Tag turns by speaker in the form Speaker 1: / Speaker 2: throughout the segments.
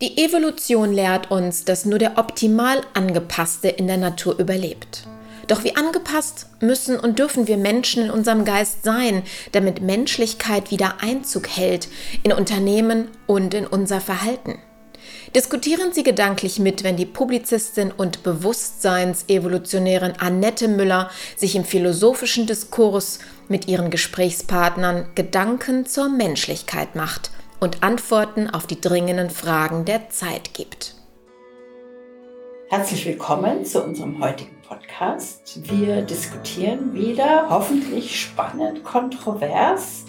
Speaker 1: Die Evolution lehrt uns, dass nur der optimal angepasste in der Natur überlebt. Doch wie angepasst müssen und dürfen wir Menschen in unserem Geist sein, damit Menschlichkeit wieder Einzug hält in Unternehmen und in unser Verhalten? Diskutieren Sie gedanklich mit, wenn die Publizistin und Bewusstseinsevolutionärin Annette Müller sich im philosophischen Diskurs mit ihren Gesprächspartnern Gedanken zur Menschlichkeit macht – und Antworten auf die dringenden Fragen der Zeit gibt.
Speaker 2: Herzlich willkommen zu unserem heutigen Podcast. Wir diskutieren wieder, hoffentlich spannend, kontrovers.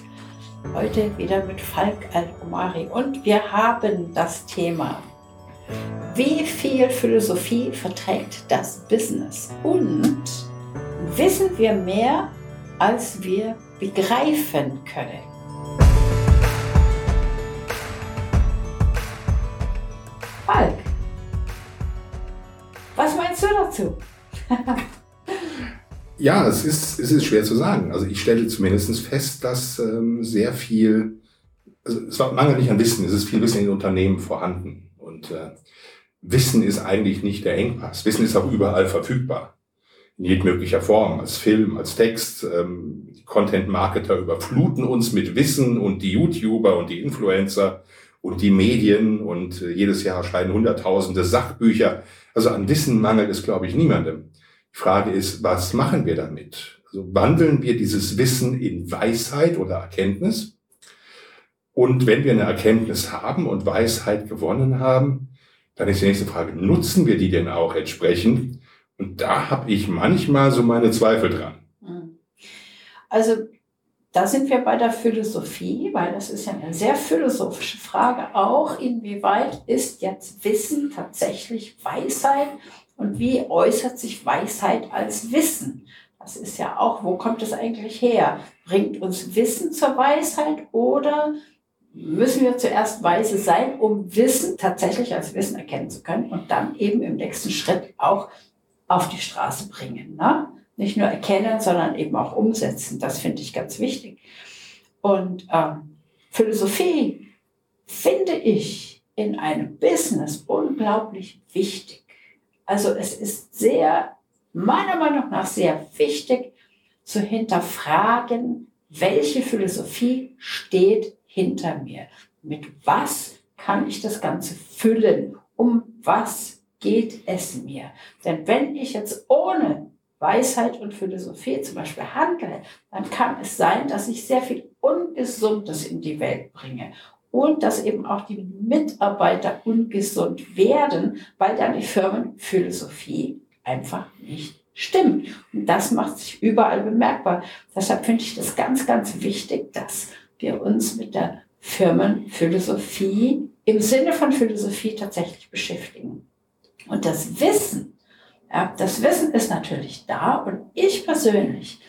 Speaker 2: Heute wieder mit Falk Al-Omari und wir haben das Thema, wie viel Philosophie verträgt das Business und wissen wir mehr, als wir begreifen können. Falk, was meinst du dazu?
Speaker 3: ja, es ist, es ist schwer zu sagen. Also ich stelle zumindest fest, dass ähm, sehr viel, also es war Mangel nicht an Wissen, es ist viel Wissen in Unternehmen vorhanden. Und äh, Wissen ist eigentlich nicht der Engpass. Wissen ist auch überall verfügbar. In jedmöglicher Form, als Film, als Text. Ähm, Content-Marketer überfluten uns mit Wissen und die YouTuber und die Influencer und die Medien und äh, jedes Jahr erscheinen Hunderttausende Sachbücher. Also an Wissen mangelt es, glaube ich, niemandem. Die Frage ist, was machen wir damit? Also wandeln wir dieses Wissen in Weisheit oder Erkenntnis? Und wenn wir eine Erkenntnis haben und Weisheit gewonnen haben, dann ist die nächste Frage, nutzen wir die denn auch entsprechend? Und da habe ich manchmal so meine Zweifel dran.
Speaker 2: Also da sind wir bei der Philosophie, weil das ist ja eine sehr philosophische Frage auch, inwieweit ist jetzt Wissen tatsächlich Weisheit und wie äußert sich Weisheit als Wissen? Das ist ja auch, wo kommt es eigentlich her? Bringt uns Wissen zur Weisheit oder müssen wir zuerst weise sein, um Wissen tatsächlich als Wissen erkennen zu können und dann eben im nächsten Schritt auch auf die Straße bringen? Ne? Nicht nur erkennen, sondern eben auch umsetzen. Das finde ich ganz wichtig. Und ähm, Philosophie finde ich in einem Business unglaublich wichtig. Also es ist sehr, meiner Meinung nach sehr wichtig zu hinterfragen, welche Philosophie steht hinter mir. Mit was kann ich das Ganze füllen? Um was geht es mir? Denn wenn ich jetzt ohne Weisheit und Philosophie zum Beispiel handle, dann kann es sein, dass ich sehr viel Ungesundes in die Welt bringe und dass eben auch die Mitarbeiter ungesund werden, weil dann die Firmenphilosophie einfach nicht stimmt. Und das macht sich überall bemerkbar. Deshalb finde ich das ganz, ganz wichtig, dass wir uns mit der Firmenphilosophie im Sinne von Philosophie tatsächlich beschäftigen. Und das Wissen, ja, das Wissen ist natürlich da und ich persönlich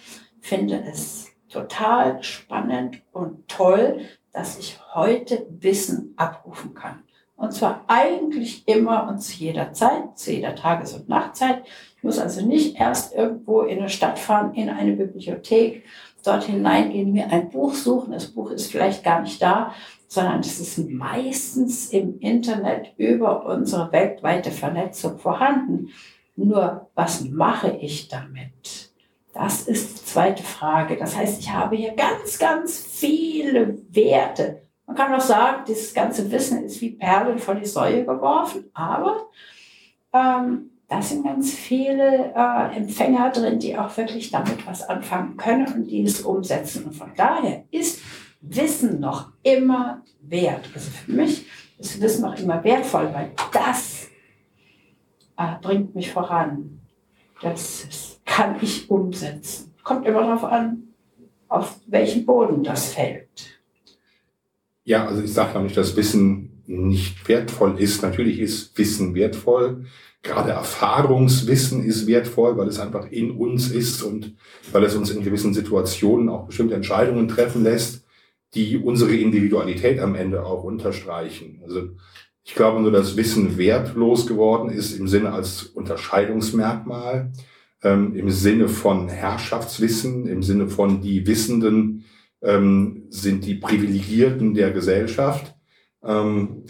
Speaker 2: finde es total spannend und toll, dass ich heute Wissen abrufen kann. Und zwar eigentlich immer und zu jeder Zeit, zu jeder Tages- und Nachtzeit. Ich muss also nicht erst irgendwo in eine Stadt fahren, in eine Bibliothek, dort hineingehen, mir ein Buch suchen. Das Buch ist vielleicht gar nicht da, sondern es ist meistens im Internet über unsere weltweite Vernetzung vorhanden. Nur, was mache ich damit? Das ist die zweite Frage. Das heißt, ich habe hier ganz, ganz viele Werte. Man kann auch sagen, dieses ganze Wissen ist wie Perlen vor die Säue geworfen, aber ähm, da sind ganz viele äh, Empfänger drin, die auch wirklich damit was anfangen können und die es umsetzen. Und von daher ist Wissen noch immer wert. Also für mich ist Wissen noch immer wertvoll, weil das äh, bringt mich voran. Das kann ich umsetzen. Kommt immer darauf an, auf welchen Boden das fällt.
Speaker 3: Ja, also ich sage ja nicht, dass Wissen nicht wertvoll ist. Natürlich ist Wissen wertvoll. Gerade Erfahrungswissen ist wertvoll, weil es einfach in uns ist und weil es uns in gewissen Situationen auch bestimmte Entscheidungen treffen lässt, die unsere Individualität am Ende auch unterstreichen. Also ich glaube nur, dass Wissen wertlos geworden ist im Sinne als Unterscheidungsmerkmal, ähm, im Sinne von Herrschaftswissen, im Sinne von die Wissenden ähm, sind die Privilegierten der Gesellschaft. Ähm,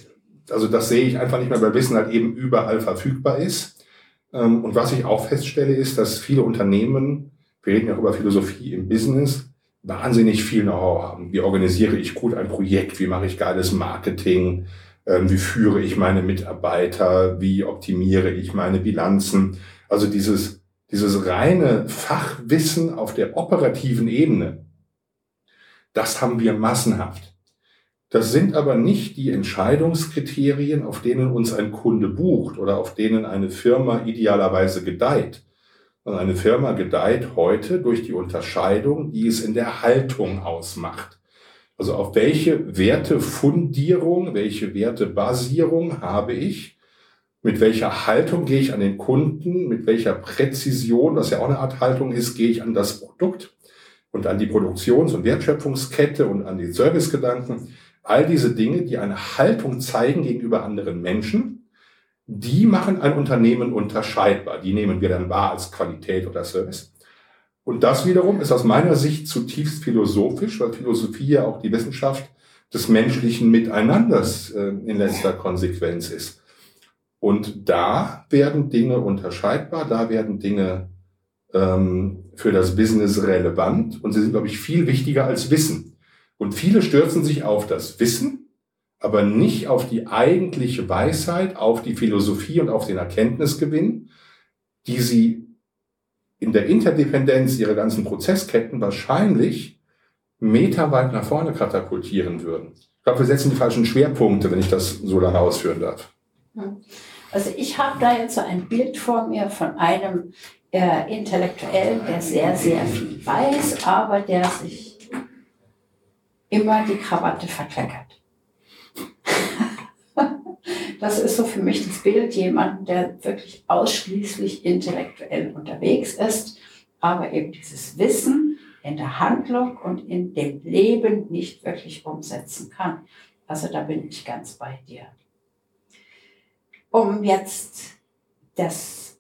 Speaker 3: also das sehe ich einfach nicht mehr, weil Wissen halt eben überall verfügbar ist. Ähm, und was ich auch feststelle, ist, dass viele Unternehmen, wir reden ja über Philosophie im Business, wahnsinnig viel Know-how haben. Wie organisiere ich gut ein Projekt? Wie mache ich geiles Marketing? Ähm, wie führe ich meine Mitarbeiter? Wie optimiere ich meine Bilanzen? Also dieses, dieses reine Fachwissen auf der operativen Ebene, das haben wir massenhaft. Das sind aber nicht die Entscheidungskriterien, auf denen uns ein Kunde bucht oder auf denen eine Firma idealerweise gedeiht. Und eine Firma gedeiht heute durch die Unterscheidung, die es in der Haltung ausmacht. Also auf welche Wertefundierung, welche Wertebasierung habe ich? Mit welcher Haltung gehe ich an den Kunden? Mit welcher Präzision, was ja auch eine Art Haltung ist, gehe ich an das Produkt und an die Produktions- und Wertschöpfungskette und an die Servicegedanken? All diese Dinge, die eine Haltung zeigen gegenüber anderen Menschen, die machen ein Unternehmen unterscheidbar. Die nehmen wir dann wahr als Qualität oder Service. Und das wiederum ist aus meiner Sicht zutiefst philosophisch, weil Philosophie ja auch die Wissenschaft des menschlichen Miteinanders äh, in letzter Konsequenz ist. Und da werden Dinge unterscheidbar, da werden Dinge ähm, für das Business relevant und sie sind, glaube ich, viel wichtiger als Wissen. Und viele stürzen sich auf das Wissen, aber nicht auf die eigentliche Weisheit, auf die Philosophie und auf den Erkenntnisgewinn, die sie in der Interdependenz ihrer ganzen Prozessketten wahrscheinlich meterweit nach vorne katapultieren würden. Ich glaube, wir setzen die falschen Schwerpunkte, wenn ich das so lange ausführen darf.
Speaker 2: Hm. Also ich habe da jetzt so ein Bild vor mir von einem äh, Intellektuellen, der sehr, sehr viel weiß, aber der sich immer die Krawatte verkleckert. Das ist so für mich das Bild jemanden, der wirklich ausschließlich intellektuell unterwegs ist, aber eben dieses Wissen in der Handlung und in dem Leben nicht wirklich umsetzen kann. Also da bin ich ganz bei dir. Um jetzt das,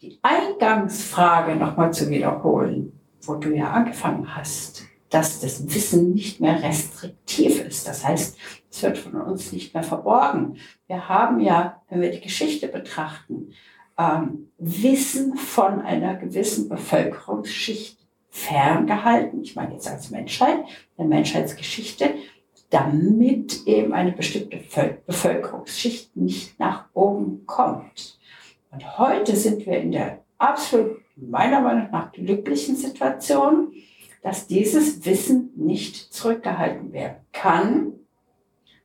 Speaker 2: die Eingangsfrage nochmal zu wiederholen, wo du ja angefangen hast dass das Wissen nicht mehr restriktiv ist. Das heißt, es wird von uns nicht mehr verborgen. Wir haben ja, wenn wir die Geschichte betrachten, ähm, Wissen von einer gewissen Bevölkerungsschicht ferngehalten. Ich meine jetzt als Menschheit, der Menschheitsgeschichte, damit eben eine bestimmte Bevölkerungsschicht nicht nach oben kommt. Und heute sind wir in der absolut, meiner Meinung nach, glücklichen Situation, dass dieses Wissen nicht zurückgehalten werden kann,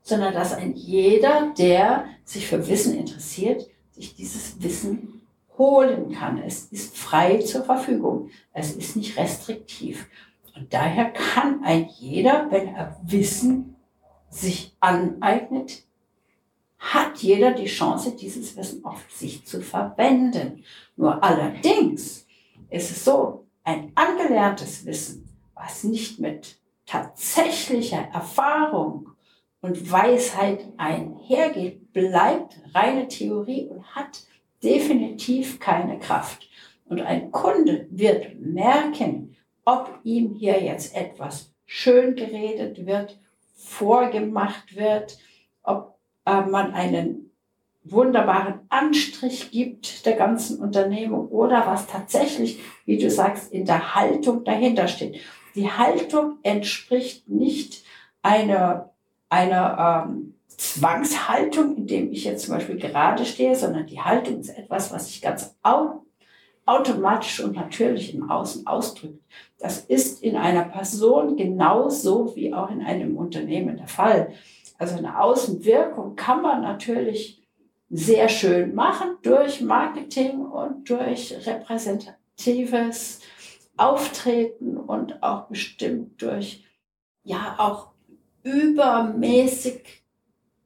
Speaker 2: sondern dass ein jeder, der sich für Wissen interessiert, sich dieses Wissen holen kann. Es ist frei zur Verfügung. Es ist nicht restriktiv. Und daher kann ein jeder, wenn er Wissen sich aneignet, hat jeder die Chance, dieses Wissen auf sich zu verwenden. Nur allerdings ist es so, ein angelerntes Wissen was nicht mit tatsächlicher Erfahrung und Weisheit einhergeht, bleibt reine Theorie und hat definitiv keine Kraft. Und ein Kunde wird merken, ob ihm hier jetzt etwas schön geredet wird, vorgemacht wird, ob äh, man einen wunderbaren Anstrich gibt der ganzen Unternehmung oder was tatsächlich, wie du sagst, in der Haltung dahinter steht. Die Haltung entspricht nicht einer, einer ähm, Zwangshaltung, in dem ich jetzt zum Beispiel gerade stehe, sondern die Haltung ist etwas, was sich ganz au automatisch und natürlich im Außen ausdrückt. Das ist in einer Person genauso wie auch in einem Unternehmen der Fall. Also eine Außenwirkung kann man natürlich sehr schön machen durch Marketing und durch repräsentatives Auftreten und auch bestimmt durch, ja, auch übermäßig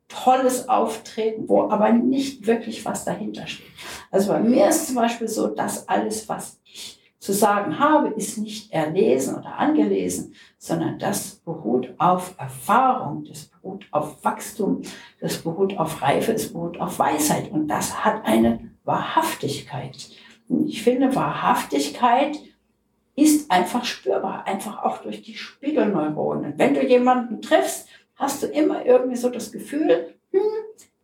Speaker 2: tolles Auftreten, wo aber nicht wirklich was dahinter steht. Also bei mir ist zum Beispiel so, dass alles, was ich zu sagen habe, ist nicht erlesen oder angelesen, sondern das beruht auf Erfahrung, das beruht auf Wachstum, das beruht auf Reife, das beruht auf Weisheit und das hat eine Wahrhaftigkeit. Und ich finde, Wahrhaftigkeit ist einfach spürbar, einfach auch durch die Spiegelneuronen. Wenn du jemanden triffst, hast du immer irgendwie so das Gefühl, hm,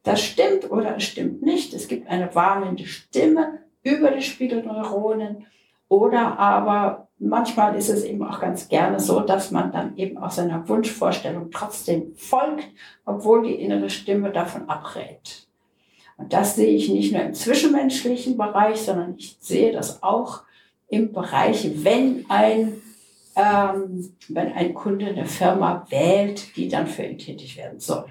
Speaker 2: das stimmt oder es stimmt nicht. Es gibt eine warnende Stimme über die Spiegelneuronen oder aber manchmal ist es eben auch ganz gerne so, dass man dann eben auch seiner Wunschvorstellung trotzdem folgt, obwohl die innere Stimme davon abrät. Und das sehe ich nicht nur im zwischenmenschlichen Bereich, sondern ich sehe das auch im Bereich, wenn ein, ähm, wenn ein Kunde eine Firma wählt, die dann für ihn tätig werden soll.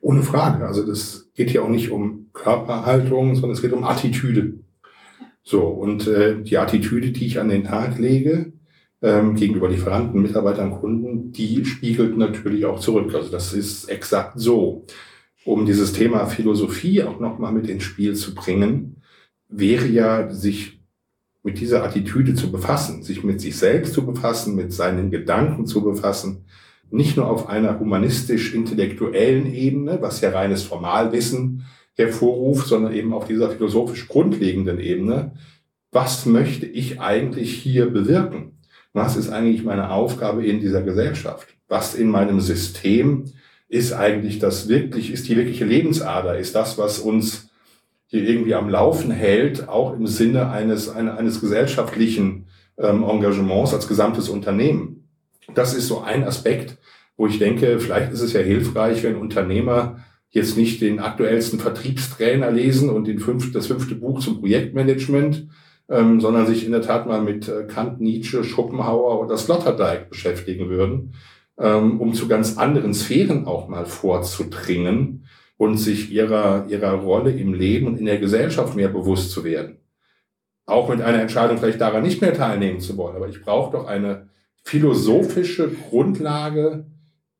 Speaker 3: Ohne Frage. Also das geht hier auch nicht um Körperhaltung, sondern es geht um Attitüde. So, und äh, die Attitüde, die ich an den Tag lege, ähm, gegenüber Lieferanten, Mitarbeitern, Kunden, die spiegelt natürlich auch zurück. Also das ist exakt so. Um dieses Thema Philosophie auch nochmal mit ins Spiel zu bringen, wäre ja, sich mit dieser Attitüde zu befassen, sich mit sich selbst zu befassen, mit seinen Gedanken zu befassen, nicht nur auf einer humanistisch-intellektuellen Ebene, was ja reines Formalwissen hervorruft, sondern eben auf dieser philosophisch grundlegenden Ebene. Was möchte ich eigentlich hier bewirken? Was ist eigentlich meine Aufgabe in dieser Gesellschaft? Was in meinem System ist eigentlich das wirklich, ist die wirkliche Lebensader, ist das, was uns hier irgendwie am Laufen hält, auch im Sinne eines, eines gesellschaftlichen ähm, Engagements als gesamtes Unternehmen. Das ist so ein Aspekt, wo ich denke, vielleicht ist es ja hilfreich, wenn Unternehmer jetzt nicht den aktuellsten Vertriebstrainer lesen und den fünf, das fünfte Buch zum Projektmanagement, ähm, sondern sich in der Tat mal mit äh, Kant, Nietzsche, Schopenhauer oder Sloterdijk beschäftigen würden, ähm, um zu ganz anderen Sphären auch mal vorzudringen und sich ihrer, ihrer Rolle im Leben und in der Gesellschaft mehr bewusst zu werden. Auch mit einer Entscheidung vielleicht daran nicht mehr teilnehmen zu wollen. Aber ich brauche doch eine philosophische Grundlage,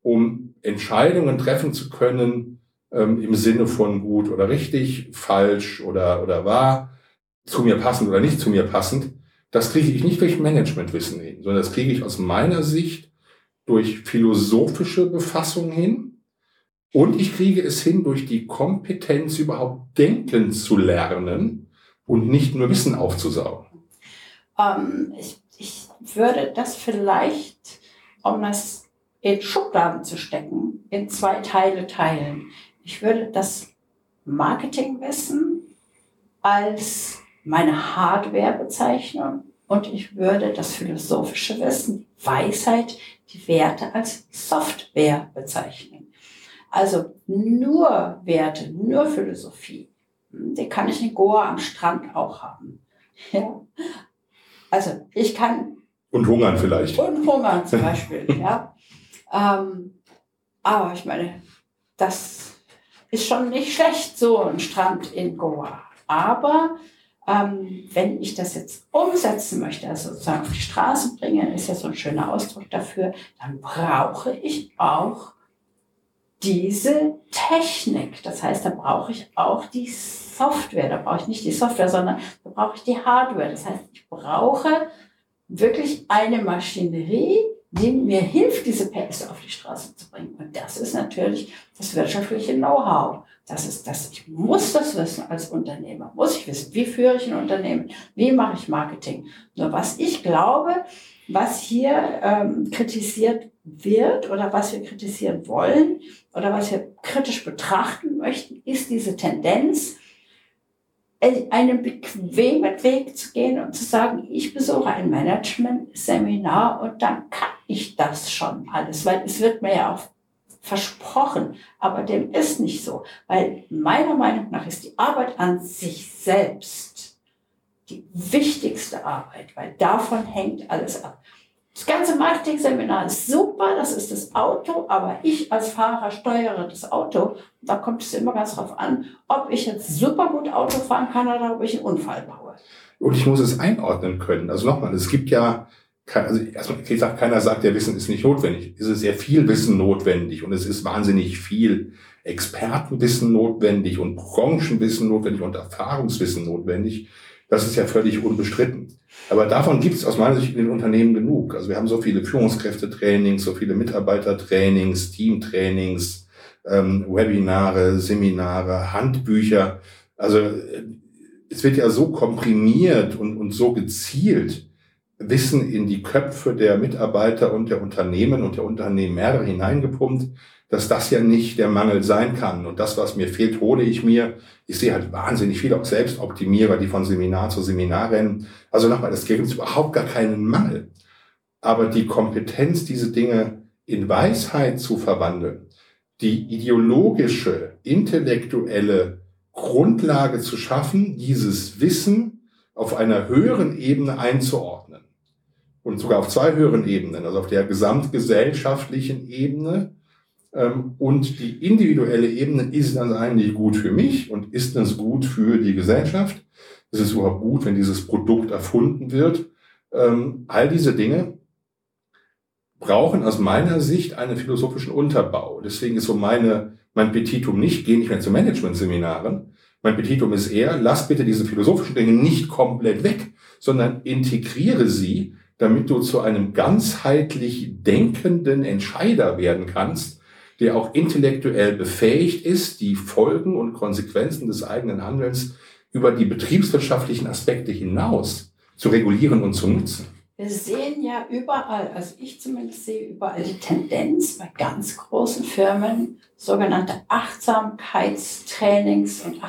Speaker 3: um Entscheidungen treffen zu können, ähm, im Sinne von gut oder richtig, falsch oder, oder wahr, zu mir passend oder nicht zu mir passend, das kriege ich nicht durch Managementwissen hin, sondern das kriege ich aus meiner Sicht durch philosophische Befassung hin und ich kriege es hin durch die Kompetenz überhaupt denken zu lernen und nicht nur Wissen aufzusaugen.
Speaker 2: Ähm, ich, ich würde das vielleicht, um das in Schubladen zu stecken, in zwei Teile teilen. Ich würde das Marketingwissen als meine Hardware bezeichnen und ich würde das philosophische Wissen, Weisheit, die Werte als Software bezeichnen. Also nur Werte, nur Philosophie, hm, die kann ich in Goa am Strand auch haben. Ja? Also ich kann.
Speaker 3: Und hungern vielleicht.
Speaker 2: Und hungern zum Beispiel, ja. Ähm, aber ich meine, das ist schon nicht schlecht, so ein Strand in Goa. Aber ähm, wenn ich das jetzt umsetzen möchte, also sozusagen auf die Straße bringen, ist ja so ein schöner Ausdruck dafür, dann brauche ich auch diese Technik. Das heißt, da brauche ich auch die Software. Da brauche ich nicht die Software, sondern da brauche ich die Hardware. Das heißt, ich brauche wirklich eine Maschinerie, die mir hilft, diese PS auf die Straße zu bringen. Und das ist natürlich das wirtschaftliche Know-how. Das ist das, ich muss das wissen als Unternehmer. Muss ich wissen, wie führe ich ein Unternehmen? Wie mache ich Marketing? Nur was ich glaube, was hier ähm, kritisiert wird oder was wir kritisieren wollen oder was wir kritisch betrachten möchten, ist diese Tendenz, einen bequemen Weg zu gehen und zu sagen, ich besuche ein Management-Seminar und dann kann ich das schon alles, weil es wird mir ja auch versprochen, aber dem ist nicht so, weil meiner Meinung nach ist die Arbeit an sich selbst die wichtigste Arbeit, weil davon hängt alles ab. Das ganze Marketing-Seminar ist super, das ist das Auto, aber ich als Fahrer steuere das Auto. Da kommt es immer ganz drauf an, ob ich jetzt super gut Auto fahren kann oder ob ich einen Unfall baue.
Speaker 3: Und ich muss es einordnen können. Also nochmal, es gibt ja, also erstmal gesagt, keiner sagt, der Wissen ist nicht notwendig. Es ist sehr viel Wissen notwendig und es ist wahnsinnig viel Expertenwissen notwendig und Branchenwissen notwendig und Erfahrungswissen notwendig. Das ist ja völlig unbestritten. Aber davon gibt es aus meiner Sicht in den Unternehmen genug. Also wir haben so viele Führungskräftetrainings, so viele Mitarbeitertrainings, Teamtrainings, ähm, Webinare, Seminare, Handbücher. Also äh, es wird ja so komprimiert und, und so gezielt Wissen in die Köpfe der Mitarbeiter und der Unternehmen und der Unternehmer hineingepumpt, dass das ja nicht der Mangel sein kann. Und das, was mir fehlt, hole ich mir. Ich sehe halt wahnsinnig viele auch Selbstoptimierer, die von Seminar zu Seminar rennen. Also nochmal, das gibt es überhaupt gar keinen Mangel. Aber die Kompetenz, diese Dinge in Weisheit zu verwandeln, die ideologische, intellektuelle Grundlage zu schaffen, dieses Wissen auf einer höheren Ebene einzuordnen. Und sogar auf zwei höheren Ebenen, also auf der gesamtgesellschaftlichen Ebene und die individuelle Ebene, ist das eigentlich gut für mich und ist das gut für die Gesellschaft? Ist es überhaupt gut, wenn dieses Produkt erfunden wird? Ähm, all diese Dinge brauchen aus meiner Sicht einen philosophischen Unterbau. Deswegen ist so meine, mein Petitum nicht, geh nicht mehr zu Management-Seminaren. Mein Petitum ist eher, lass bitte diese philosophischen Dinge nicht komplett weg, sondern integriere sie, damit du zu einem ganzheitlich denkenden Entscheider werden kannst, der auch intellektuell befähigt ist, die Folgen und Konsequenzen des eigenen Handelns über die betriebswirtschaftlichen Aspekte hinaus zu regulieren und zu nutzen.
Speaker 2: Wir sehen ja überall, also ich zumindest sehe überall die Tendenz bei ganz großen Firmen, sogenannte Achtsamkeitstrainings und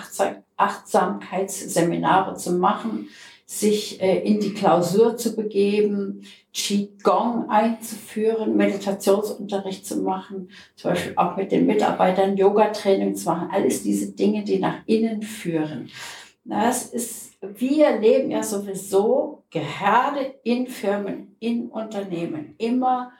Speaker 2: Achtsamkeitsseminare zu machen, sich äh, in die Klausur zu begeben, Qigong einzuführen, Meditationsunterricht zu machen, zum Beispiel auch mit den Mitarbeitern Yoga-Training zu machen, alles diese Dinge, die nach innen führen. Das ist, wir leben ja sowieso gerade in Firmen, in Unternehmen immer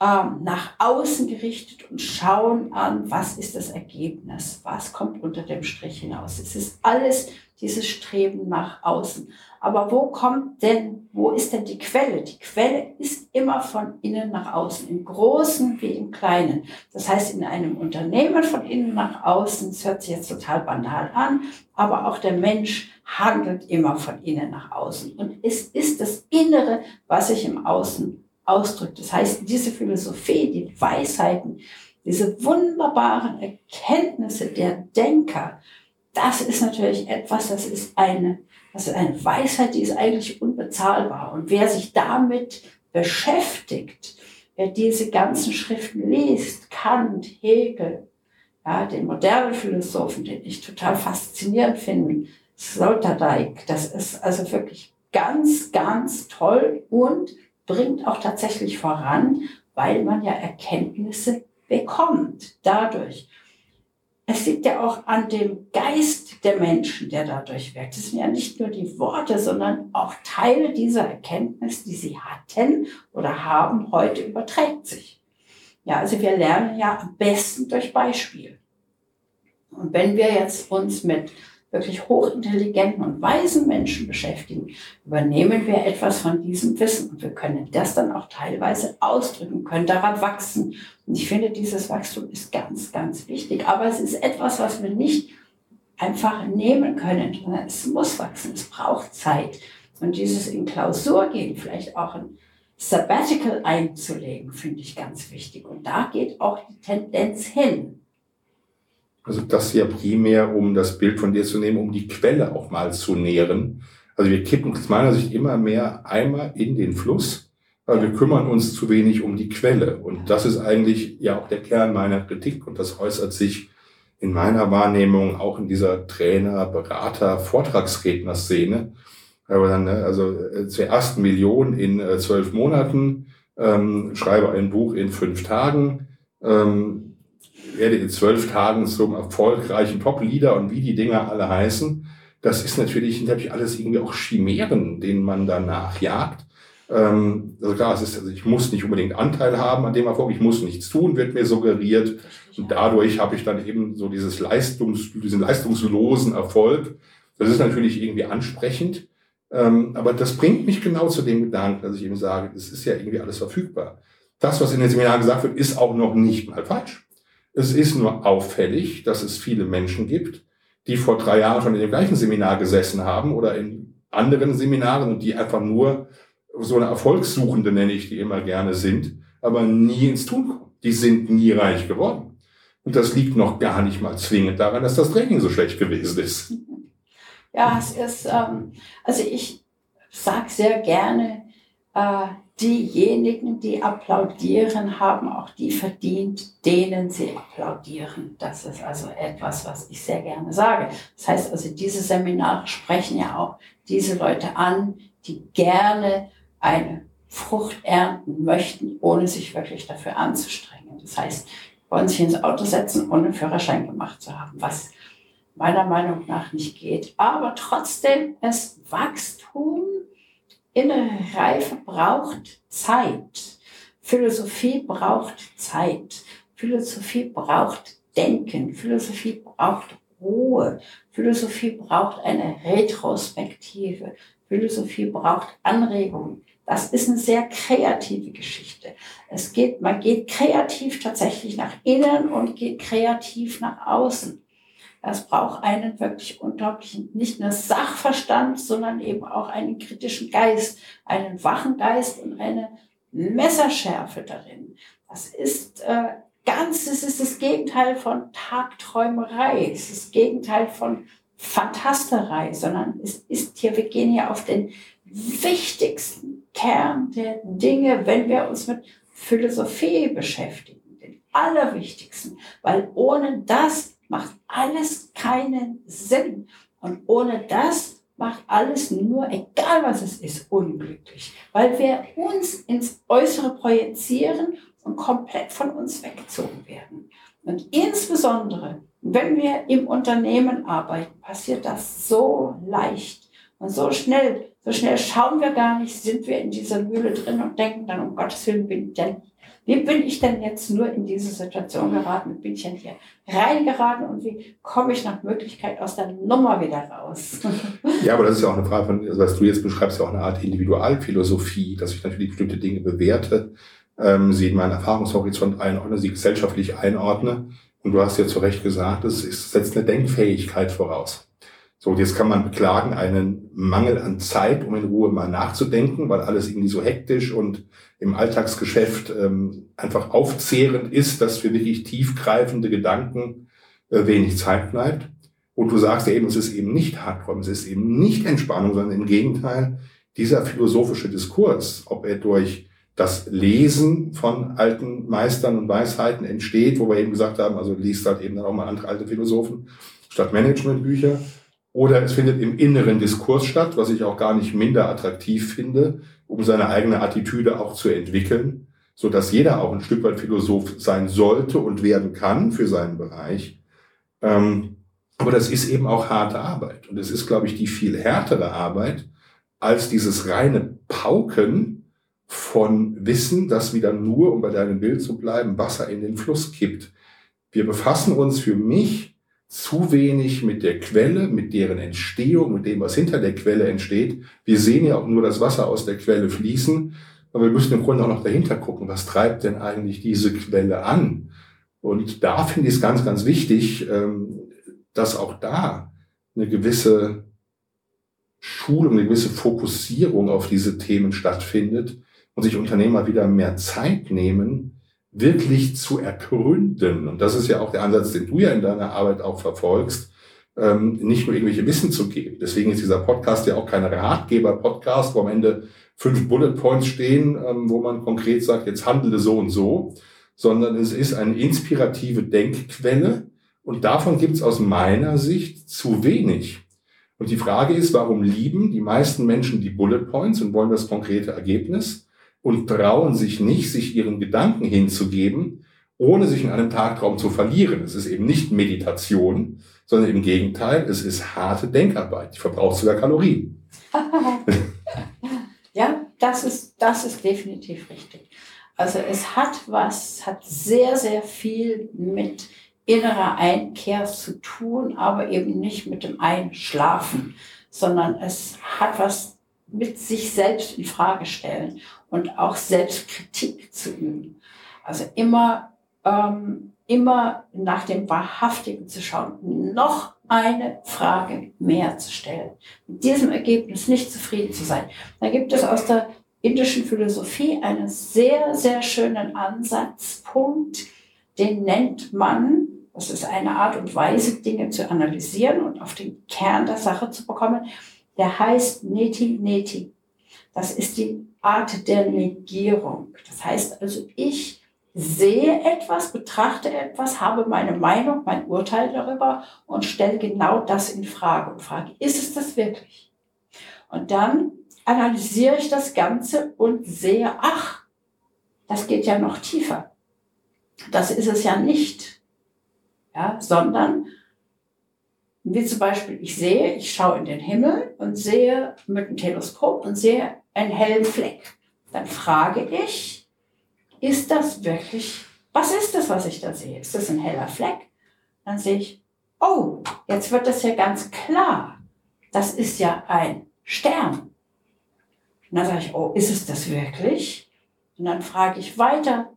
Speaker 2: nach außen gerichtet und schauen an, was ist das Ergebnis, was kommt unter dem Strich hinaus. Es ist alles dieses Streben nach außen. Aber wo kommt denn, wo ist denn die Quelle? Die Quelle ist immer von innen nach außen, im Großen wie im Kleinen. Das heißt, in einem Unternehmen von innen nach außen, das hört sich jetzt total banal an, aber auch der Mensch handelt immer von innen nach außen. Und es ist das Innere, was sich im Außen ausdrückt. Das heißt, diese Philosophie, die Weisheiten, diese wunderbaren Erkenntnisse der Denker, das ist natürlich etwas, das ist eine, das ist eine Weisheit, die ist eigentlich unbezahlbar. Und wer sich damit beschäftigt, wer diese ganzen Schriften liest, Kant, Hegel, ja, den modernen Philosophen, den ich total faszinierend finde, Sloterdijk, das ist also wirklich ganz, ganz toll und bringt auch tatsächlich voran, weil man ja Erkenntnisse bekommt dadurch. Es liegt ja auch an dem Geist der Menschen, der dadurch wirkt. Es sind ja nicht nur die Worte, sondern auch Teile dieser Erkenntnis, die sie hatten oder haben, heute überträgt sich. Ja, also wir lernen ja am besten durch Beispiel. Und wenn wir jetzt uns mit wirklich hochintelligenten und weisen Menschen beschäftigen, übernehmen wir etwas von diesem Wissen und wir können das dann auch teilweise ausdrücken, können daran wachsen. Und ich finde, dieses Wachstum ist ganz, ganz wichtig. Aber es ist etwas, was wir nicht einfach nehmen können, es muss wachsen, es braucht Zeit. Und dieses in Klausur gehen, vielleicht auch ein Sabbatical einzulegen, finde ich ganz wichtig. Und da geht auch die Tendenz hin.
Speaker 3: Also das ja primär, um das Bild von dir zu nehmen, um die Quelle auch mal zu nähren. Also wir kippen aus meiner Sicht immer mehr Eimer in den Fluss, weil wir kümmern uns zu wenig um die Quelle. Und das ist eigentlich ja auch der Kern meiner Kritik und das äußert sich in meiner Wahrnehmung auch in dieser Trainer, Berater, Vortragsredner-Szene. Aber dann, ne, also äh, zuerst Millionen in äh, zwölf Monaten, ähm, schreibe ein Buch in fünf Tagen, ähm, werde in zwölf Tagen zum erfolgreichen Top-Leader und wie die Dinger alle heißen. Das ist natürlich, natürlich alles irgendwie auch Chimären, denen man danach jagt. Ähm, also klar, es ist, also ich muss nicht unbedingt Anteil haben an dem Erfolg, ich muss nichts tun, wird mir suggeriert. Und dadurch habe ich dann eben so dieses Leistungs, diesen leistungslosen Erfolg. Das ist natürlich irgendwie ansprechend. Ähm, aber das bringt mich genau zu dem Gedanken, dass ich eben sage, es ist ja irgendwie alles verfügbar. Das, was in den Seminaren gesagt wird, ist auch noch nicht mal falsch. Es ist nur auffällig, dass es viele Menschen gibt, die vor drei Jahren schon in dem gleichen Seminar gesessen haben oder in anderen Seminaren und die einfach nur so eine Erfolgssuchende, nenne ich die immer gerne, sind, aber nie ins Tun kommen. Die sind nie reich geworden. Und das liegt noch gar nicht mal zwingend daran, dass das Training so schlecht gewesen ist.
Speaker 2: Ja, es ist, ähm, also ich sage sehr gerne, äh, diejenigen, die applaudieren, haben auch die verdient, denen sie applaudieren. Das ist also etwas, was ich sehr gerne sage. Das heißt also, diese Seminare sprechen ja auch diese Leute an, die gerne eine Frucht ernten möchten, ohne sich wirklich dafür anzustrengen. Das heißt, wollen sich ins Auto setzen, ohne Führerschein gemacht zu haben, was meiner Meinung nach nicht geht. Aber trotzdem, es Wachstum, innere Reife braucht Zeit. Philosophie braucht Zeit. Philosophie braucht Denken. Philosophie braucht Ruhe. Philosophie braucht eine Retrospektive. Philosophie braucht Anregungen. Das ist eine sehr kreative Geschichte. Es geht, man geht kreativ tatsächlich nach innen und geht kreativ nach außen. Das braucht einen wirklich unglaublichen, nicht nur Sachverstand, sondern eben auch einen kritischen Geist, einen wachen Geist und eine Messerschärfe darin. Das ist äh, ganz, es ist das Gegenteil von Tagträumerei, es ist das Gegenteil von Fantasterei, sondern es ist hier, wir gehen hier auf den wichtigsten Kern der Dinge, wenn wir uns mit Philosophie beschäftigen, den allerwichtigsten, weil ohne das macht alles keinen Sinn. Und ohne das macht alles nur, egal was es ist, unglücklich. Weil wir uns ins Äußere projizieren und komplett von uns weggezogen werden. Und insbesondere, wenn wir im Unternehmen arbeiten, passiert das so leicht und so schnell. So schnell schauen wir gar nicht, sind wir in dieser Mühle drin und denken dann, um Gottes Willen bin ich denn wie bin ich denn jetzt nur in diese Situation geraten? Bin ich denn hier reingeraten und wie komme ich nach Möglichkeit aus der Nummer wieder raus?
Speaker 3: Ja, aber das ist ja auch eine Frage von, also was du jetzt beschreibst, ja auch eine Art Individualphilosophie, dass ich natürlich bestimmte Dinge bewerte, ähm, sie in meinen Erfahrungshorizont einordne, sie gesellschaftlich einordne. Und du hast ja zu Recht gesagt, es setzt eine Denkfähigkeit voraus. So, jetzt kann man beklagen einen Mangel an Zeit, um in Ruhe mal nachzudenken, weil alles irgendwie so hektisch und im Alltagsgeschäft ähm, einfach aufzehrend ist, dass für wirklich tiefgreifende Gedanken äh, wenig Zeit bleibt. Und du sagst ja eben, es ist eben nicht Harträumen, es ist eben nicht Entspannung, sondern im Gegenteil, dieser philosophische Diskurs, ob er durch das Lesen von alten Meistern und Weisheiten entsteht, wo wir eben gesagt haben, also liest halt eben dann auch mal andere alte Philosophen statt Managementbücher, oder es findet im inneren Diskurs statt, was ich auch gar nicht minder attraktiv finde, um seine eigene Attitüde auch zu entwickeln, so dass jeder auch ein Stück weit Philosoph sein sollte und werden kann für seinen Bereich. Ähm, aber das ist eben auch harte Arbeit. Und es ist, glaube ich, die viel härtere Arbeit als dieses reine Pauken von Wissen, das wieder nur, um bei deinem Bild zu bleiben, Wasser in den Fluss kippt. Wir befassen uns für mich zu wenig mit der Quelle, mit deren Entstehung, mit dem, was hinter der Quelle entsteht. Wir sehen ja auch nur das Wasser aus der Quelle fließen, aber wir müssen im Grunde auch noch dahinter gucken, was treibt denn eigentlich diese Quelle an? Und da finde ich es ganz, ganz wichtig, ähm, dass auch da eine gewisse Schulung, eine gewisse Fokussierung auf diese Themen stattfindet und sich Unternehmer wieder mehr Zeit nehmen, wirklich zu ergründen. Und das ist ja auch der Ansatz, den du ja in deiner Arbeit auch verfolgst, ähm, nicht nur irgendwelche Wissen zu geben. Deswegen ist dieser Podcast ja auch kein Ratgeber-Podcast, wo am Ende fünf Bullet Points stehen, ähm, wo man konkret sagt, jetzt handele so und so, sondern es ist eine inspirative Denkquelle und davon gibt es aus meiner Sicht zu wenig. Und die Frage ist, warum lieben die meisten Menschen die Bullet Points und wollen das konkrete Ergebnis? Und trauen sich nicht, sich ihren Gedanken hinzugeben, ohne sich in einem Tagtraum zu verlieren. Es ist eben nicht Meditation, sondern im Gegenteil, es ist harte Denkarbeit. Die verbraucht sogar Kalorien.
Speaker 2: ja, das ist, das ist definitiv richtig. Also es hat was, hat sehr, sehr viel mit innerer Einkehr zu tun, aber eben nicht mit dem Einschlafen, sondern es hat was mit sich selbst in Frage stellen und auch Selbstkritik zu üben. Also immer, ähm, immer nach dem Wahrhaftigen zu schauen, noch eine Frage mehr zu stellen, mit diesem Ergebnis nicht zufrieden zu sein. Da gibt es aus der indischen Philosophie einen sehr, sehr schönen Ansatzpunkt, den nennt man, das ist eine Art und Weise, Dinge zu analysieren und auf den Kern der Sache zu bekommen, der heißt Neti Neti. Das ist die Art der Negierung. Das heißt also, ich sehe etwas, betrachte etwas, habe meine Meinung, mein Urteil darüber und stelle genau das in Frage und frage, ist es das wirklich? Und dann analysiere ich das Ganze und sehe, ach, das geht ja noch tiefer. Das ist es ja nicht. Ja, sondern wie zum Beispiel, ich sehe, ich schaue in den Himmel und sehe mit dem Teleskop und sehe einen hellen Fleck. Dann frage ich, ist das wirklich, was ist das, was ich da sehe? Ist das ein heller Fleck? Dann sehe ich, oh, jetzt wird das ja ganz klar. Das ist ja ein Stern. Und dann sage ich, oh, ist es das wirklich? Und dann frage ich weiter,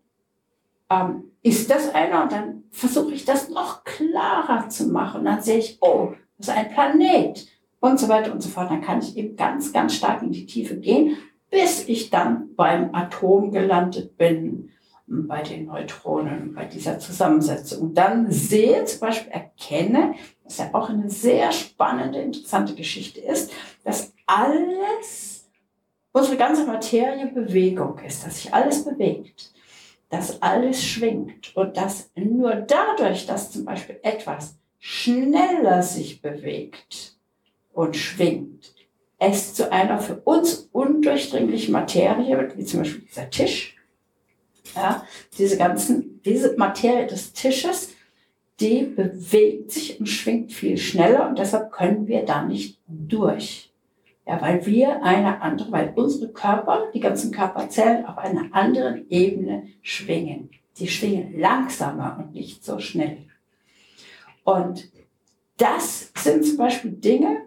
Speaker 2: ähm, ist das einer? Und dann versuche ich das noch klarer zu machen. Und dann sehe ich, oh, das ist ein Planet und so weiter und so fort. Dann kann ich eben ganz, ganz stark in die Tiefe gehen, bis ich dann beim Atom gelandet bin, bei den Neutronen, bei dieser Zusammensetzung. Und dann sehe, zum Beispiel erkenne, was ja auch eine sehr spannende, interessante Geschichte ist, dass alles, unsere ganze Materie Bewegung ist, dass sich alles bewegt dass alles schwingt und dass nur dadurch, dass zum Beispiel etwas schneller sich bewegt und schwingt, es zu einer für uns undurchdringlichen Materie wird, wie zum Beispiel dieser Tisch. Ja, diese ganzen, diese Materie des Tisches, die bewegt sich und schwingt viel schneller und deshalb können wir da nicht durch. Ja, weil wir eine andere, weil unsere Körper, die ganzen Körperzellen auf einer anderen Ebene schwingen. Die schwingen langsamer und nicht so schnell. Und das sind zum Beispiel Dinge,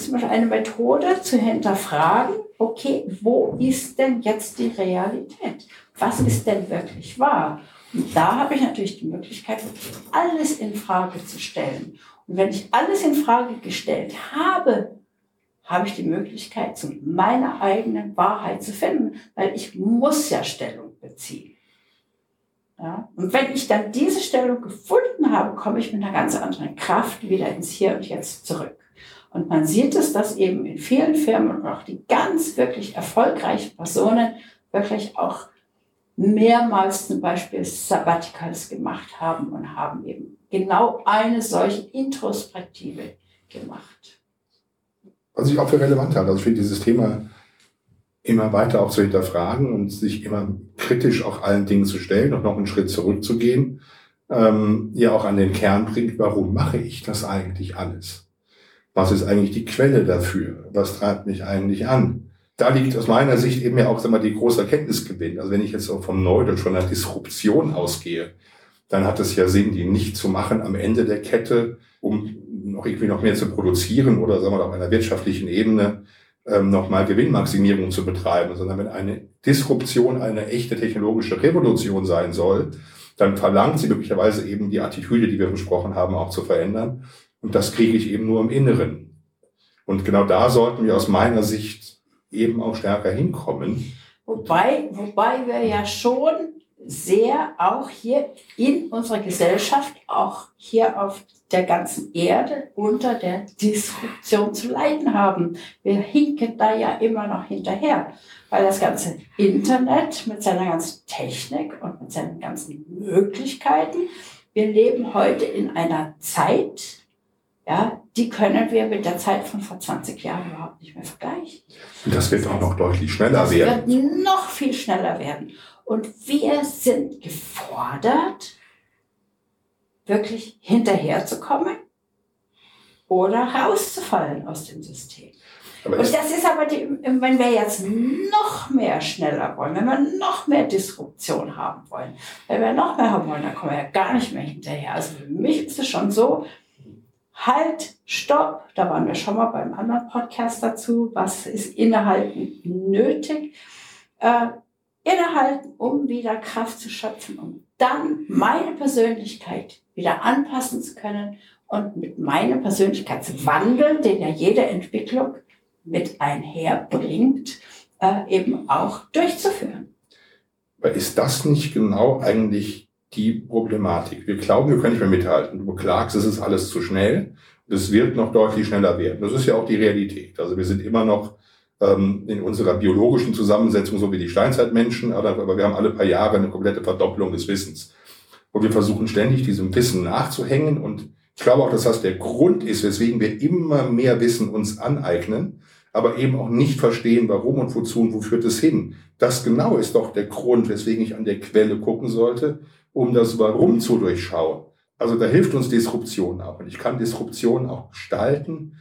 Speaker 2: ist Beispiel eine Methode zu hinterfragen, okay, wo ist denn jetzt die Realität? Was ist denn wirklich wahr? Und da habe ich natürlich die Möglichkeit, alles in Frage zu stellen. Und wenn ich alles in Frage gestellt habe, habe ich die Möglichkeit, zu meiner eigenen Wahrheit zu finden, weil ich muss ja Stellung beziehen. Ja? Und wenn ich dann diese Stellung gefunden habe, komme ich mit einer ganz anderen Kraft wieder ins Hier und Jetzt zurück. Und man sieht es, dass eben in vielen Firmen und auch die ganz wirklich erfolgreichen Personen wirklich auch mehrmals zum Beispiel Sabbaticals gemacht haben und haben eben genau eine solche Introspektive gemacht
Speaker 3: was ich auch für relevant halte. Also finde dieses Thema immer weiter auch zu hinterfragen und sich immer kritisch auch allen Dingen zu stellen und noch einen Schritt zurückzugehen, ähm, ja auch an den Kern bringt, warum mache ich das eigentlich alles? Was ist eigentlich die Quelle dafür? Was treibt mich eigentlich an? Da liegt aus meiner Sicht eben ja auch sag mal, die große Erkenntnisgewinn. Also wenn ich jetzt vom Neudeutsch von einer Disruption ausgehe, dann hat es ja Sinn, die nicht zu machen am Ende der Kette, um noch irgendwie noch mehr zu produzieren oder sagen wir mal auf einer wirtschaftlichen Ebene ähm, nochmal Gewinnmaximierung zu betreiben, sondern wenn eine Disruption eine echte technologische Revolution sein soll, dann verlangt sie möglicherweise eben die Attitüde, die wir besprochen haben, auch zu verändern. Und das kriege ich eben nur im Inneren. Und genau da sollten wir aus meiner Sicht eben auch stärker hinkommen.
Speaker 2: Wobei, wobei wir ja schon sehr auch hier in unserer Gesellschaft, auch hier auf der ganzen Erde unter der Disruption zu leiden haben. Wir hinken da ja immer noch hinterher, weil das ganze Internet mit seiner ganzen Technik und mit seinen ganzen Möglichkeiten, wir leben heute in einer Zeit, ja, die können wir mit der Zeit von vor 20 Jahren überhaupt nicht mehr vergleichen.
Speaker 3: Und das wird auch noch deutlich schneller
Speaker 2: das
Speaker 3: werden.
Speaker 2: Das wird noch viel schneller werden. Und wir sind gefordert, wirklich hinterherzukommen oder rauszufallen aus dem System. Aber und das ist aber, die, wenn wir jetzt noch mehr schneller wollen, wenn wir noch mehr Disruption haben wollen, wenn wir noch mehr haben wollen, dann kommen wir ja gar nicht mehr hinterher. Also für mich ist es schon so, halt, stopp, da waren wir schon mal beim anderen Podcast dazu, was ist innehalten nötig, äh, innehalten, um wieder Kraft zu schöpfen, um dann meine Persönlichkeit wieder anpassen zu können und mit meinem Persönlichkeitswandel, den ja jede Entwicklung mit einherbringt, äh, eben auch durchzuführen.
Speaker 3: Ist das nicht genau eigentlich die Problematik? Wir glauben, wir können nicht mehr mithalten. Du beklagst, es ist alles zu schnell. Es wird noch deutlich schneller werden. Das ist ja auch die Realität. Also wir sind immer noch ähm, in unserer biologischen Zusammensetzung, so wie die Steinzeitmenschen, aber, wir haben alle paar Jahre eine komplette Verdopplung des Wissens. Und wir versuchen ständig diesem Wissen nachzuhängen. Und ich glaube auch, dass das der Grund ist, weswegen wir immer mehr Wissen uns aneignen, aber eben auch nicht verstehen, warum und wozu und wo führt es hin. Das genau ist doch der Grund, weswegen ich an der Quelle gucken sollte, um das Warum zu durchschauen. Also da hilft uns Disruption auch. Und ich kann Disruption auch gestalten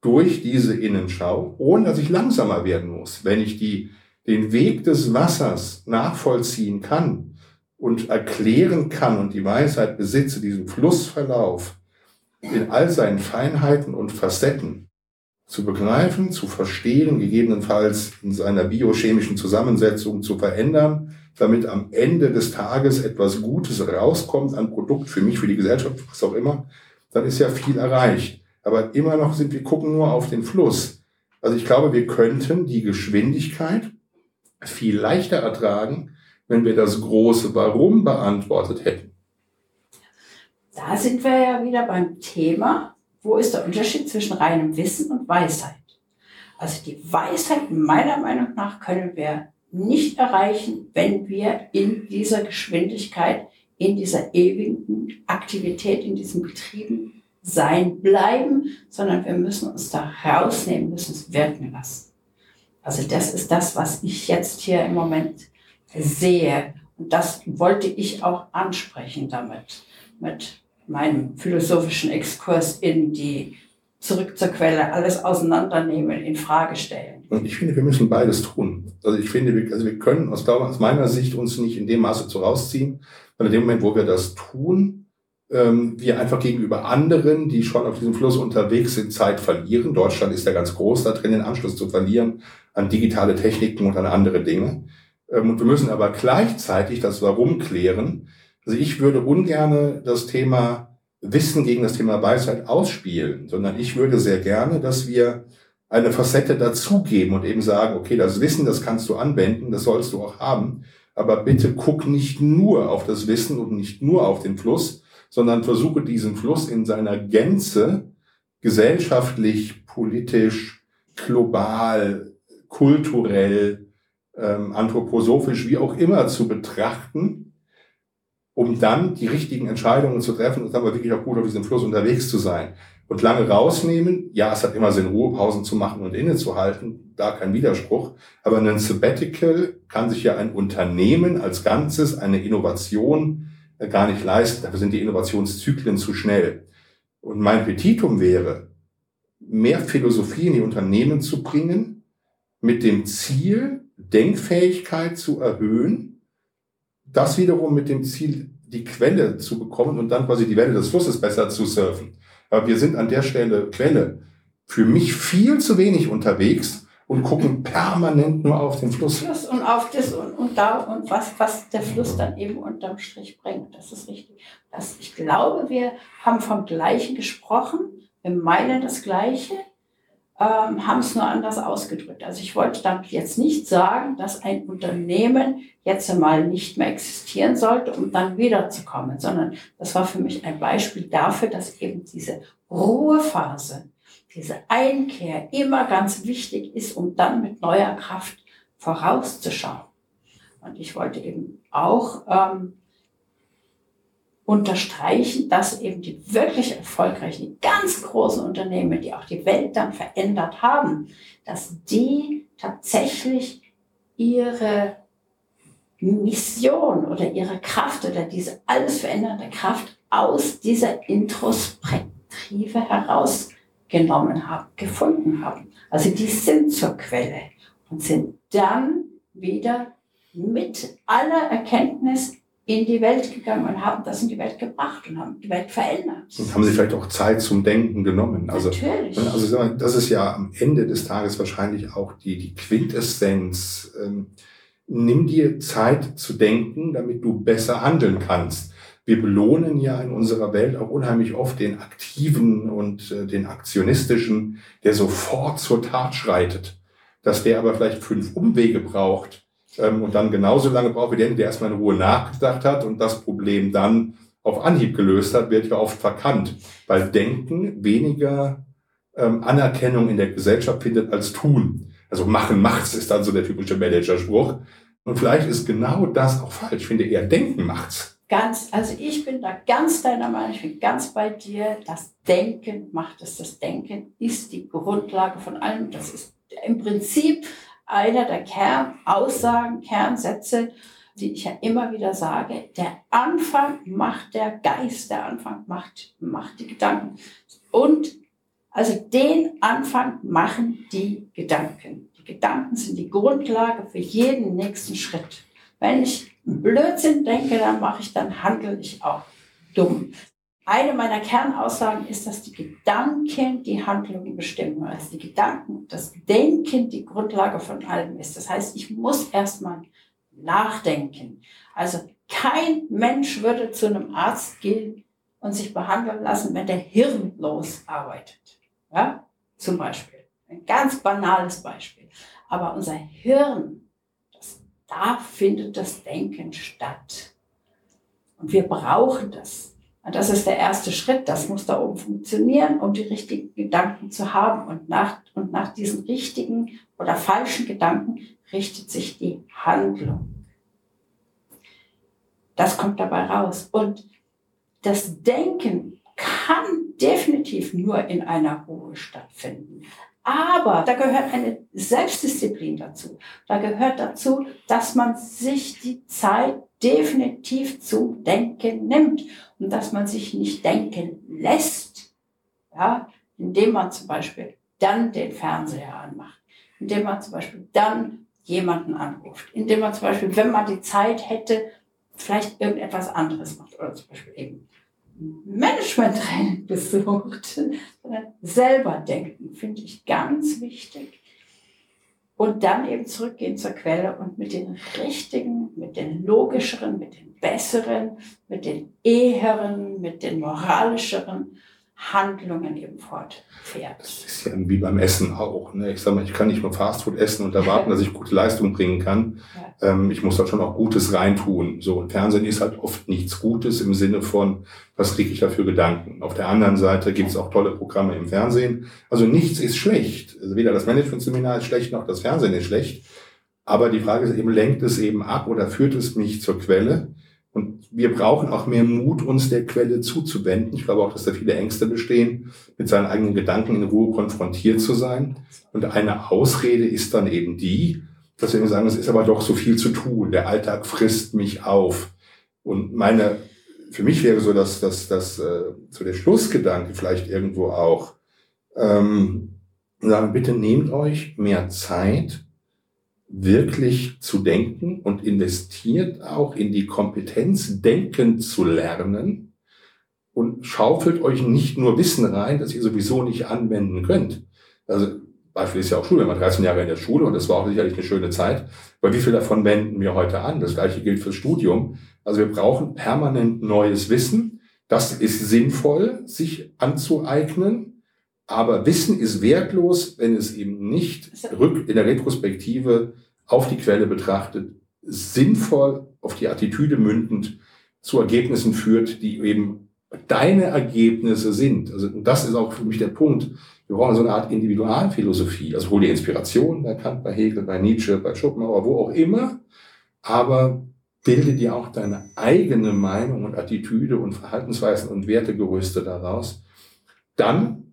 Speaker 3: durch diese Innenschau, ohne dass ich langsamer werden muss. Wenn ich die, den Weg des Wassers nachvollziehen kann und erklären kann und die Weisheit besitze, diesen Flussverlauf in all seinen Feinheiten und Facetten zu begreifen, zu verstehen, gegebenenfalls in seiner biochemischen Zusammensetzung zu verändern, damit am Ende des Tages etwas Gutes rauskommt, ein Produkt für mich, für die Gesellschaft, was auch immer, dann ist ja viel erreicht. Aber immer noch sind wir gucken nur auf den Fluss. Also ich glaube, wir könnten die Geschwindigkeit viel leichter ertragen, wenn wir das große Warum beantwortet hätten.
Speaker 2: Da sind wir ja wieder beim Thema, wo ist der Unterschied zwischen reinem Wissen und Weisheit? Also die Weisheit meiner Meinung nach können wir nicht erreichen, wenn wir in dieser Geschwindigkeit, in dieser ewigen Aktivität, in diesen Betrieben sein bleiben, sondern wir müssen uns da rausnehmen, müssen es wirken lassen. Also das ist das, was ich jetzt hier im Moment sehe. Und das wollte ich auch ansprechen damit, mit meinem philosophischen Exkurs in die zurück zur Quelle, alles auseinandernehmen, in Frage stellen.
Speaker 3: Und ich finde, wir müssen beides tun. Also ich finde, wir, also wir können aus, aus meiner Sicht uns nicht in dem Maße zu rausziehen, weil in dem Moment, wo wir das tun, ähm, wir einfach gegenüber anderen, die schon auf diesem Fluss unterwegs sind, Zeit verlieren. Deutschland ist ja ganz groß da drin, den Anschluss zu verlieren an digitale Techniken und an andere Dinge. Ähm, und wir müssen aber gleichzeitig das Warum klären. Also ich würde ungerne das Thema Wissen gegen das Thema Weisheit ausspielen, sondern ich würde sehr gerne, dass wir eine Facette dazugeben und eben sagen, okay, das Wissen, das kannst du anwenden, das sollst du auch haben, aber bitte guck nicht nur auf das Wissen und nicht nur auf den Fluss, sondern versuche diesen Fluss in seiner Gänze gesellschaftlich, politisch, global, kulturell, ähm, anthroposophisch, wie auch immer zu betrachten um dann die richtigen Entscheidungen zu treffen und dann wirklich auch gut auf diesem Fluss unterwegs zu sein. Und lange rausnehmen, ja, es hat immer Sinn, Ruhepausen zu machen und innezuhalten, da kein Widerspruch. Aber ein Sabbatical kann sich ja ein Unternehmen als Ganzes, eine Innovation äh, gar nicht leisten. Dafür sind die Innovationszyklen zu schnell. Und mein Petitum wäre, mehr Philosophie in die Unternehmen zu bringen, mit dem Ziel, Denkfähigkeit zu erhöhen, das wiederum mit dem Ziel, die Quelle zu bekommen und dann quasi die Welle des Flusses besser zu surfen. Aber wir sind an der Stelle Quelle für mich viel zu wenig unterwegs und gucken permanent nur auf den Fluss.
Speaker 2: Fluss und auf das und, und da und was, was der Fluss dann eben unterm Strich bringt. Das ist richtig. Das, ich glaube, wir haben vom Gleichen gesprochen. Wir meinen das Gleiche ähm, haben es nur anders ausgedrückt. Also ich wollte damit jetzt nicht sagen, dass ein Unternehmen jetzt einmal nicht mehr existieren sollte, um dann wiederzukommen, sondern das war für mich ein Beispiel dafür, dass eben diese Ruhephase, diese Einkehr immer ganz wichtig ist, um dann mit neuer Kraft vorauszuschauen. Und ich wollte eben auch ähm, unterstreichen, dass eben die wirklich erfolgreichen, die ganz großen Unternehmen, die auch die Welt dann verändert haben, dass die tatsächlich ihre Mission oder ihre Kraft oder diese alles verändernde Kraft aus dieser Introspektive herausgenommen haben, gefunden haben. Also die sind zur Quelle und sind dann wieder mit aller Erkenntnis in die Welt gegangen und haben das in die Welt gebracht und haben die Welt verändert.
Speaker 3: Und haben sie vielleicht auch Zeit zum Denken genommen. Also, Natürlich. Also das ist ja am Ende des Tages wahrscheinlich auch die, die Quintessenz. Ähm, nimm dir Zeit zu denken, damit du besser handeln kannst. Wir belohnen ja in unserer Welt auch unheimlich oft den Aktiven und äh, den Aktionistischen, der sofort zur Tat schreitet. Dass der aber vielleicht fünf Umwege braucht, ähm, und dann genauso lange braucht wie der, der erstmal in Ruhe nachgedacht hat und das Problem dann auf Anhieb gelöst hat, wird ja oft verkannt, weil Denken weniger ähm, Anerkennung in der Gesellschaft findet als Tun. Also machen macht's ist dann so der typische Managerspruch. Und vielleicht ist genau das auch falsch. Ich finde eher Denken macht's.
Speaker 2: Ganz, also ich bin da ganz deiner Meinung, ich bin ganz bei dir. Das Denken macht es. Das Denken ist die Grundlage von allem. Das ist im Prinzip einer der Kernaussagen, Kernsätze, die ich ja immer wieder sage. Der Anfang macht der Geist, der Anfang macht, macht die Gedanken. Und also den Anfang machen die Gedanken. Die Gedanken sind die Grundlage für jeden nächsten Schritt. Wenn ich Blödsinn denke, dann mache ich, dann handle ich auch dumm. Eine meiner Kernaussagen ist, dass die Gedanken die Handlungen bestimmen. Also die Gedanken, das Denken die Grundlage von allem ist. Das heißt, ich muss erstmal nachdenken. Also kein Mensch würde zu einem Arzt gehen und sich behandeln lassen, wenn der hirnlos arbeitet. Ja, zum Beispiel. Ein ganz banales Beispiel. Aber unser Hirn, das, da findet das Denken statt. Und wir brauchen das. Das ist der erste Schritt. Das muss da oben funktionieren, um die richtigen Gedanken zu haben. Und nach, und nach diesen richtigen oder falschen Gedanken richtet sich die Handlung. Das kommt dabei raus. Und das Denken kann definitiv nur in einer Ruhe stattfinden. Aber da gehört eine Selbstdisziplin dazu. Da gehört dazu, dass man sich die Zeit definitiv zum Denken nimmt und dass man sich nicht denken lässt, ja, indem man zum Beispiel dann den Fernseher anmacht, indem man zum Beispiel dann jemanden anruft, indem man zum Beispiel, wenn man die Zeit hätte, vielleicht irgendetwas anderes macht oder zum Beispiel eben Management-Training besucht, sondern selber denken, finde ich ganz wichtig und dann eben zurückgehen zur Quelle und mit den richtigen, mit den logischeren, mit den besseren, mit den eheren, mit den moralischeren Handlungen eben fortfährt.
Speaker 3: Das ist ja wie beim Essen auch. Ne? Ich sage mal, ich kann nicht nur Fastfood essen und erwarten, dass ich gute Leistung bringen kann. Ja. Ähm, ich muss da schon auch Gutes reintun. So, und Fernsehen ist halt oft nichts Gutes im Sinne von, was kriege ich da für Gedanken. Auf der anderen Seite gibt es auch tolle Programme im Fernsehen. Also nichts ist schlecht. Also weder das Management-Seminar ist schlecht, noch das Fernsehen ist schlecht. Aber die Frage ist eben, lenkt es eben ab oder führt es mich zur Quelle? Wir brauchen auch mehr Mut, uns der Quelle zuzuwenden. Ich glaube auch, dass da viele Ängste bestehen, mit seinen eigenen Gedanken in Ruhe konfrontiert zu sein. Und eine Ausrede ist dann eben die, dass wir sagen, es ist aber doch so viel zu tun. Der Alltag frisst mich auf. Und meine, für mich wäre so, dass, dass, dass äh, so der Schlussgedanke vielleicht irgendwo auch, ähm, sagen, bitte nehmt euch mehr Zeit, wirklich zu denken und investiert auch in die Kompetenz, denken zu lernen und schaufelt euch nicht nur Wissen rein, das ihr sowieso nicht anwenden könnt. Also Beispiel ist ja auch Schule, wir waren 13 Jahre in der Schule und das war auch sicherlich eine schöne Zeit. Aber wie viel davon wenden wir heute an? Das gleiche gilt fürs Studium. Also wir brauchen permanent neues Wissen. Das ist sinnvoll, sich anzueignen. Aber Wissen ist wertlos, wenn es eben nicht rück in der Retrospektive auf die Quelle betrachtet, sinnvoll auf die Attitüde mündend zu Ergebnissen führt, die eben deine Ergebnisse sind. Also das ist auch für mich der Punkt. Wir brauchen so eine Art Individualphilosophie. Also hol die Inspiration bei Kant, bei Hegel, bei Nietzsche, bei Schopenhauer, wo auch immer. Aber bilde dir auch deine eigene Meinung und Attitüde und Verhaltensweisen und Wertegerüste daraus. Dann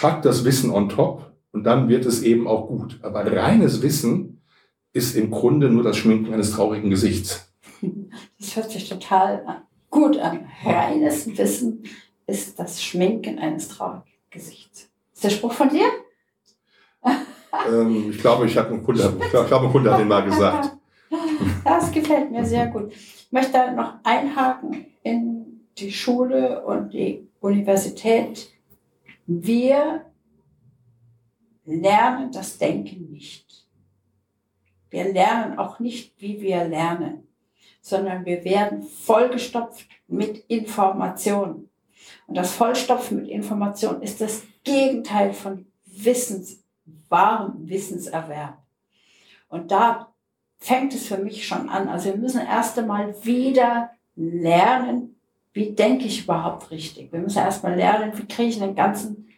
Speaker 3: pack das Wissen on top und dann wird es eben auch gut. Aber reines Wissen ist im Grunde nur das Schminken eines traurigen Gesichts.
Speaker 2: Das hört sich total gut an. Reines Wissen ist das Schminken eines traurigen Gesichts. Ist der Spruch von dir?
Speaker 3: ähm, ich glaube, ich habe einen Kunde, ich glaube, ein Kunde hat den mal gesagt.
Speaker 2: Das gefällt mir sehr gut. Ich möchte noch einhaken in die Schule und die Universität wir lernen das Denken nicht. Wir lernen auch nicht, wie wir lernen, sondern wir werden vollgestopft mit Informationen. Und das Vollstopfen mit Informationen ist das Gegenteil von Wissens, wahrem Wissenserwerb. Und da fängt es für mich schon an. Also wir müssen erst einmal wieder lernen, wie denke ich überhaupt richtig? Wir müssen erstmal lernen, wie kriege ich den ganzen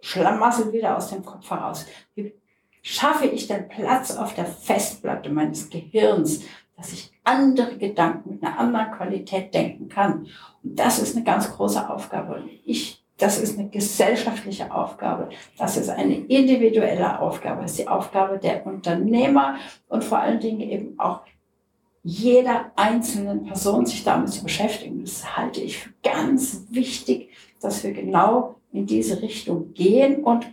Speaker 2: Schlamassel wieder aus dem Kopf heraus? Wie schaffe ich den Platz auf der Festplatte meines Gehirns, dass ich andere Gedanken mit einer anderen Qualität denken kann. Und das ist eine ganz große Aufgabe. Und ich, das ist eine gesellschaftliche Aufgabe. Das ist eine individuelle Aufgabe. Das ist die Aufgabe der Unternehmer und vor allen Dingen eben auch jeder einzelnen Person sich damit zu beschäftigen. Das halte ich für ganz wichtig, dass wir genau in diese Richtung gehen und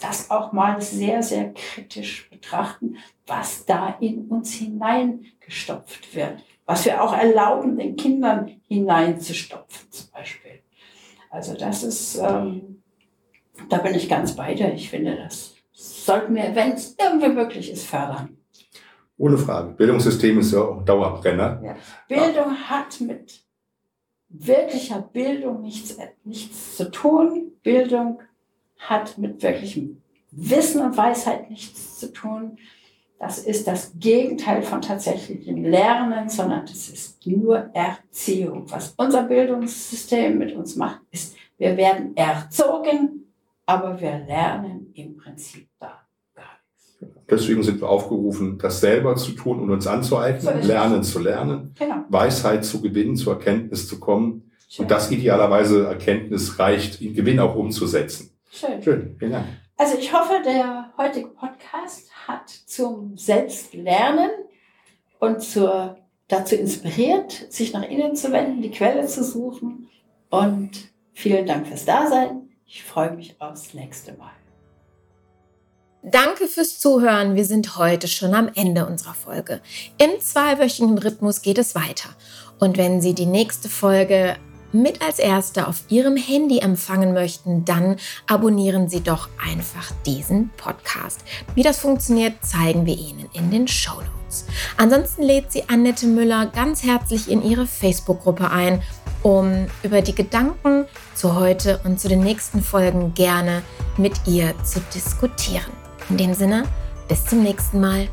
Speaker 2: das auch mal sehr, sehr kritisch betrachten, was da in uns hineingestopft wird. Was wir auch erlauben, den Kindern hineinzustopfen zum Beispiel. Also das ist, ähm, da bin ich ganz bei dir. Ich finde, das sollten wir, wenn es irgendwie möglich ist, fördern.
Speaker 3: Ohne Frage. Bildungssystem ist ja auch Dauerbrenner.
Speaker 2: Ja. Bildung ja. hat mit wirklicher Bildung nichts, nichts zu tun. Bildung hat mit wirklichem Wissen und Weisheit nichts zu tun. Das ist das Gegenteil von tatsächlichem Lernen, sondern das ist nur Erziehung. Was unser Bildungssystem mit uns macht, ist, wir werden erzogen, aber wir lernen im Prinzip da.
Speaker 3: Deswegen sind wir aufgerufen, das selber zu tun und uns anzueignen, so lernen zu lernen, genau. Weisheit zu gewinnen, zur Erkenntnis zu kommen. Schön. Und das idealerweise Erkenntnis reicht, in Gewinn auch umzusetzen.
Speaker 2: Schön. Schön, vielen Dank. Also ich hoffe, der heutige Podcast hat zum Selbstlernen und zur, dazu inspiriert, sich nach innen zu wenden, die Quelle zu suchen. Und vielen Dank fürs Dasein. Ich freue mich aufs nächste Mal.
Speaker 1: Danke fürs Zuhören. Wir sind heute schon am Ende unserer Folge. Im zweiwöchigen Rhythmus geht es weiter. Und wenn Sie die nächste Folge mit als Erste auf Ihrem Handy empfangen möchten, dann abonnieren Sie doch einfach diesen Podcast. Wie das funktioniert, zeigen wir Ihnen in den Show Notes. Ansonsten lädt sie Annette Müller ganz herzlich in ihre Facebook-Gruppe ein, um über die Gedanken zu heute und zu den nächsten Folgen gerne mit ihr zu diskutieren. In dem Sinne, bis zum nächsten Mal.